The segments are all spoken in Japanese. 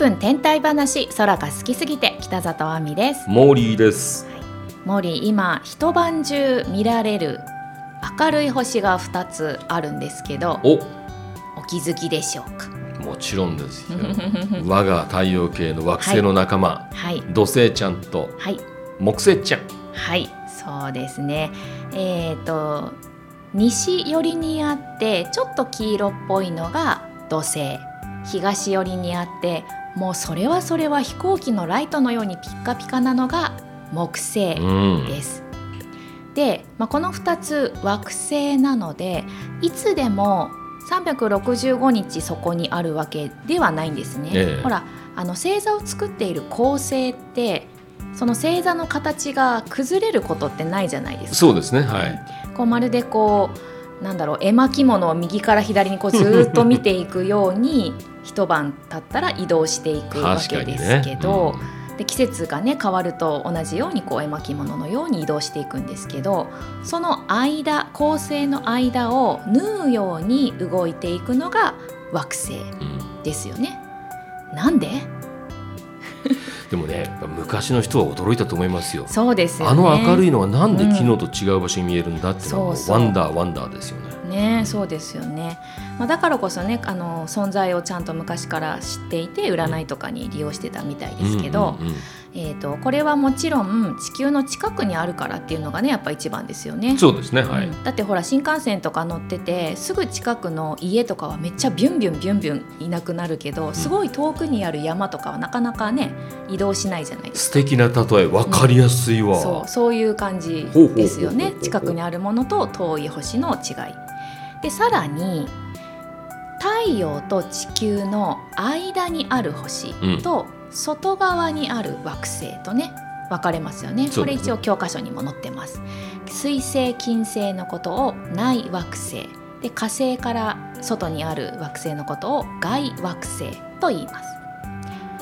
10分天体話空が好きすぎて北里亜美です。モーリーです。モーリー今一晩中見られる明るい星が2つあるんですけどお、お気づきでしょうか？もちろんですよ。我が太陽系の惑星の仲間、はい。土星ちゃんとはい。木星ちゃん。はい。そうですね。えっ、と西寄りにあってちょっと黄色っぽいのが土星。東寄りにあってもうそれはそれは飛行機のライトのようにピッカピカなのが木星うん。です。で、まあ、この2つ惑星なのでいつでも365日そこにあるわけではないんですね。ええほらあの星座を作っている恒星ってその星座の形が崩れることってないじゃないですか。そうですね。はい。こうまるでこうなんだろう絵巻物を右から左にこうずーっと見ていくように一晩経ったら移動していくわけですね。けど。で季節がね変わると同じようにこう絵巻物のように移動していくんですけどその間恒星の間を縫うように動いていくのが惑星うん。うんですよね。なんで？でもね、昔の人は驚いたと思いますよ。そうですよね。あの明るいのはなんでうん昨日と違う場所に見えるんだっていうのはワンダーワンダーですよね。ねそうですよね、まあ、だからこそねあの存在をちゃんと昔から知っていて占いとかに利用してたみたいですけど、うんうんうんえー、とこれはもちろん地球の近くにあるからっていうのがねやっぱ一番ですよね。そうですね。はい。うんだってほら新幹線とか乗っててすぐ近くの家とかはめっちゃビュンビュンビュンビュンいなくなるけどすごい遠くにある山とかはなかなかね移動しないじゃないです素敵な例え、わかりやすいわ。かそうそういう感じですよね近くにあるものと遠い星の違い。でさらに太陽と地球の間にある星と外側にある惑星とね分かれますよね。これ一応教科書にも載ってます。水星金星のことを内惑星。で火星から外にある惑星のことを外惑星と言います。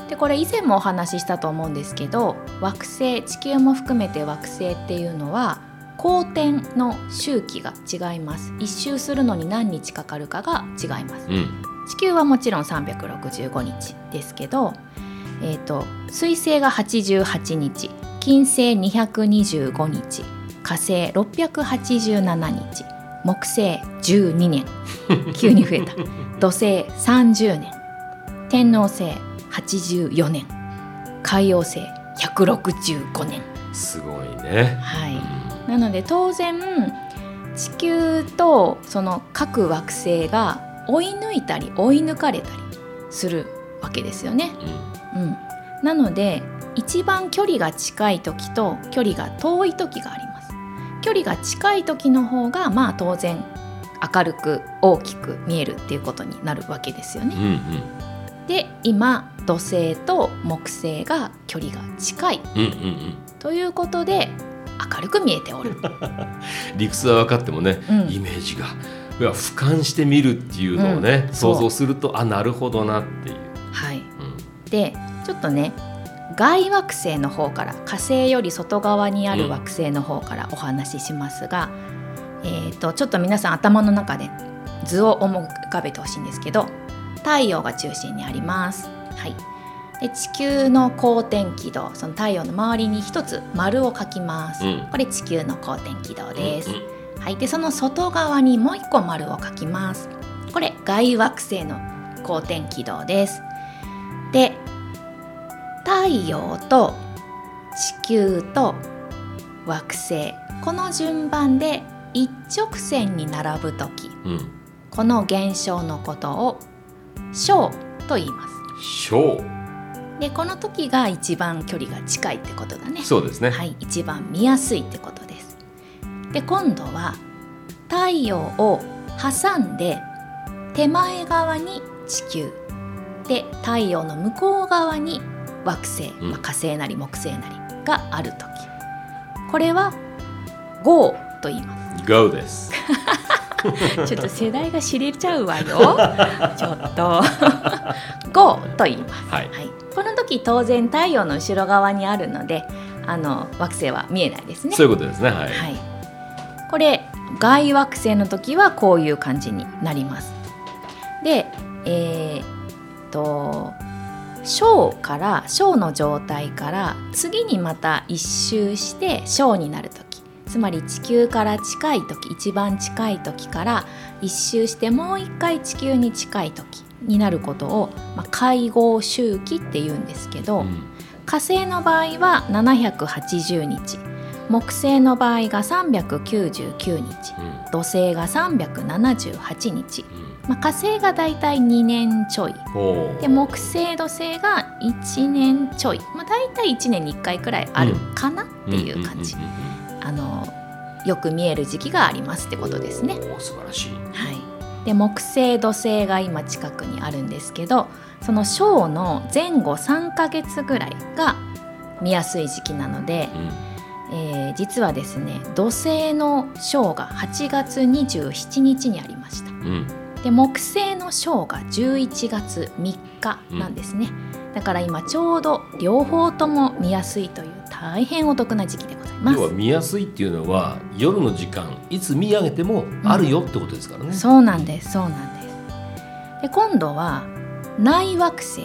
でこれ以前もお話ししたと思うんですけど惑星地球も含めて惑星っていうのは公転の周期が違います。一周するのに何日かかるかが違います。うん。地球はもちろん365日ですけど、えー、と水星が88日金星225日火星687日木星12年 急に増えた。土星30年天王星84年海王星165年。すごいね。はい。なので当然地球とその各惑星が追い抜いたり追い抜かれたりするわけですよね。うんうん、なので一番距離が近い時と距離が遠い時があります。距離が近い時の方がまあ当然明るく大きく見えるっていうことになるわけですよね。うんうん。で今土星と木星が距離が近い。うんうんうん。ということで明るく見えておる。理屈は分かってもね、うん。イメージがいや俯瞰してみるっていうのをね、うん。想像するとあなるほどなっていう、はい、うんでちょっとね外惑星の方から火星より外側にある惑星の方からお話ししますが、えー、とちょっと皆さん頭の中で図を思い浮かべてほしいんですけど太陽が中心にあります。はい。で地球の公転軌道その太陽の周りに一つ丸を描きます、うん。これ地球の公転軌道です、うんうん。はい、でその外側にもう一個丸を描きます。これ外惑星の公転軌道です。で太陽と地球と惑星この順番で一直線に並ぶ時うんこの現象のことを小と言います。小でこの時が一番距離が近いってことだね。そうですね、はい、一番見やすいってことです。で今度は太陽を挟んで手前側に地球で太陽の向こう側に惑星、うんまあ火星なり木星なりがある時これはゴーと言います。GO です ちょっと世代が知れちゃうわよ。ちょっと ゴーと言います。はいはい、この時当然太陽の後ろ側にあるのであの惑星は見えないですね。そういうことですねはい、はい、これ外惑星の時はこういう感じになります。で、えーっと小から小の状態から次にまた一周して小になる時。つまり地球から近い時一番近い時から一周してもう一回地球に近い時になることを、まあ、介護周期って言うんですけど、うん。火星の場合は780日。木星の場合が399日。うん。土星が378日、うんまあ、火星がだいたい2年ちょい。で木星土星が1年ちょい、まあ、大体1年に1回くらいあるかなっていう感じ、よく見える時期がありますってことですね。素晴らしい。はい、で木星土星が今近くにあるんですけどその小の前後3ヶ月ぐらいが見やすい時期なので、うん。えー実はですね土星の小が8月27日にありました。うんで木星の小が11月3日なんですね、だから今ちょうど両方とも見やすいという大変お得な時期でございます。要は見やすいっていうのは夜の時間いつ見上げてもあるよってことですからね、そうなんですそうなんです。で今度は内惑星。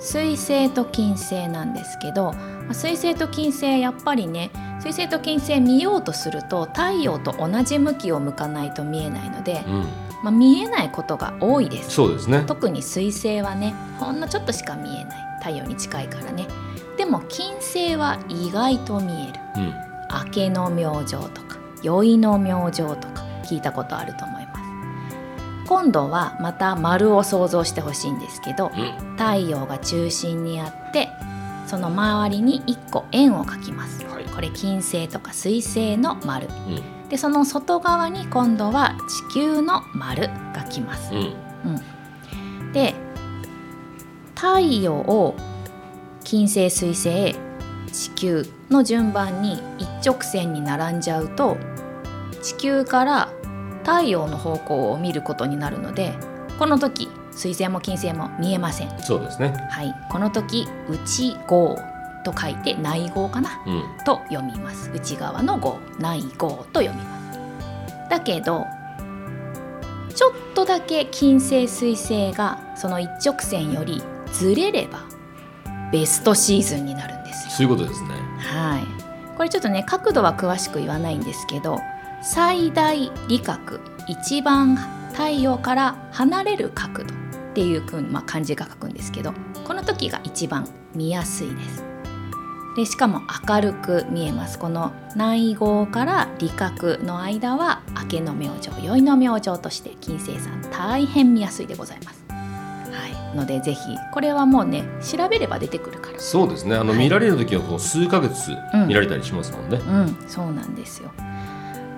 水星と金星なんですけどまあ水星と金星やっぱりね水星と金星見ようとすると太陽と同じ向きを向かないと見えないので、うん、まあ、見えないことが多いです。そうですね。特に水星はねほんのちょっとしか見えない。太陽に近いからね。でも金星は意外と見える。うん。明けの明星とか宵の明星とか聞いたことあると思います。今度はまた丸を想像してほしいんですけどうん。太陽が中心にあってその周りに1個円を描きます。はい。これ金星とか水星の丸。うんでその外側に今度は地球の丸が来ます。うん。で太陽を金星水星地球の順番に一直線に並んじゃうと地球から太陽の方向を見ることになるのでこの時水星も金星も見えません。そうですね。はい。この時内号と書いて内号かな。うん。と読みます。内側の号内号と読みます。だけどちょっとだけ金星水星がその一直線よりずれればベストシーズンになるんですよ。そういうことですね。はい。これちょっとね角度は詳しく言わないんですけど最大理角一番太陽から離れる角度っていうまあ、漢字が書くんですけどこの時が一番見やすいですでしかも明るく見えます。この内号から理角の間は明けの明星宵の明星として金星さん大変見やすいでございます。はい。のでぜひこれはもうね調べれば出てくるから。そうですね。あの、はい。見られる時はこう数ヶ月うん。見られたりしますもんね、うん。そうなんですよ。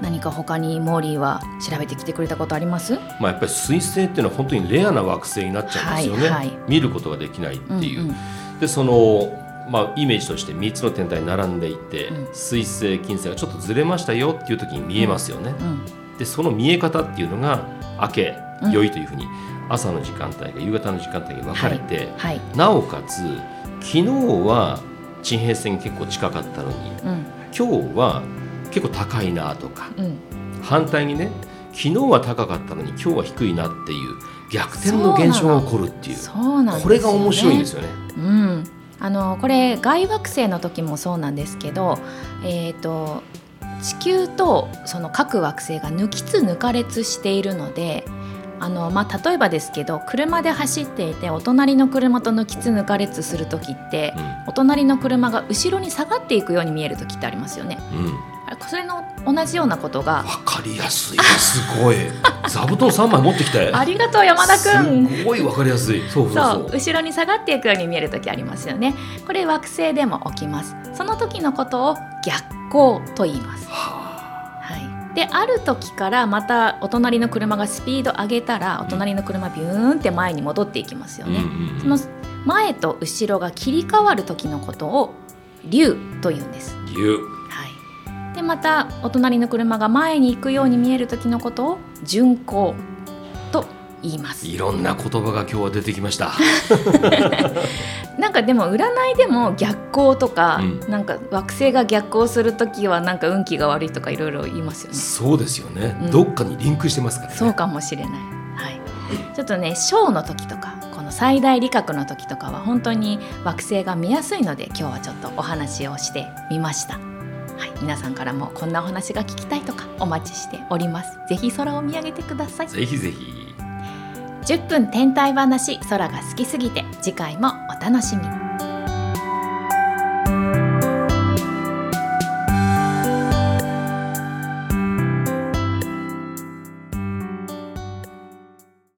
何か他にモーリーは調べてきてくれたことあります？まあやっぱり水星っていうのは本当にレアな惑星になっちゃうんですよね、はいはい。見ることができないっていう、んん。でそのまあイメージとして3つの天体並んでいて、うん。水星金星がちょっとずれましたよっていう時に見えますよね、うん。でその見え方っていうのが明けうん。良いというふうに朝の時間帯が夕方の時間帯に分かれて、はい。なおかつ昨日は地平線結構近かったのにうん。今日は結構高いなとかうん。反対にね昨日は高かったのに今日は低いなっていう逆転の現象が起こるっていう。これが面白いんですよね。うん、あのこれ外惑星の時もそうなんですけど、えー、と地球とその各惑星が抜きつ抜かれつしているのであの、まあ、例えばですけど車で走っていてお隣の車と抜きつ抜かれつする時ってお隣の車が後ろに下がっていくように見える時ってありますよね。うん、それの同じようなことがわかりやすい。すごい。座布団3枚持ってきてありがとう山田くんすごいわかりやすい。そう後ろに下がっていくように見える時ありますよね。これ惑星でも起きます。その時のことを逆光と言います。ははい。である時からまたお隣の車がスピード上げたらお隣の車ビューンって前に戻っていきますよあね、うんうんその前と後ろが切り替わる時のことを竜と言うんです。竜。はい、でまたお隣の車が前に行くように見える時のことを巡行と言います。いろんな言葉が今日は出てきました。なんかでも占いでも逆行とか、うん。なんか惑星が逆行する時はなんか運気が悪いとかいろいろ言いますよね。そうですよね、うん。どっかにリンクしてますからね。そうかもしれない、はい、ちょっとねショーの時とかこのの最大理覚の時とかは本当に惑星が見やすいので今日はちょっとお話をしてみました。はい、皆さんからもこんなお話が聞きたいとかお待ちしております。ぜひ空を見上げてください。ぜひぜひ10分天体話空が好きすぎて次回もお楽しみに。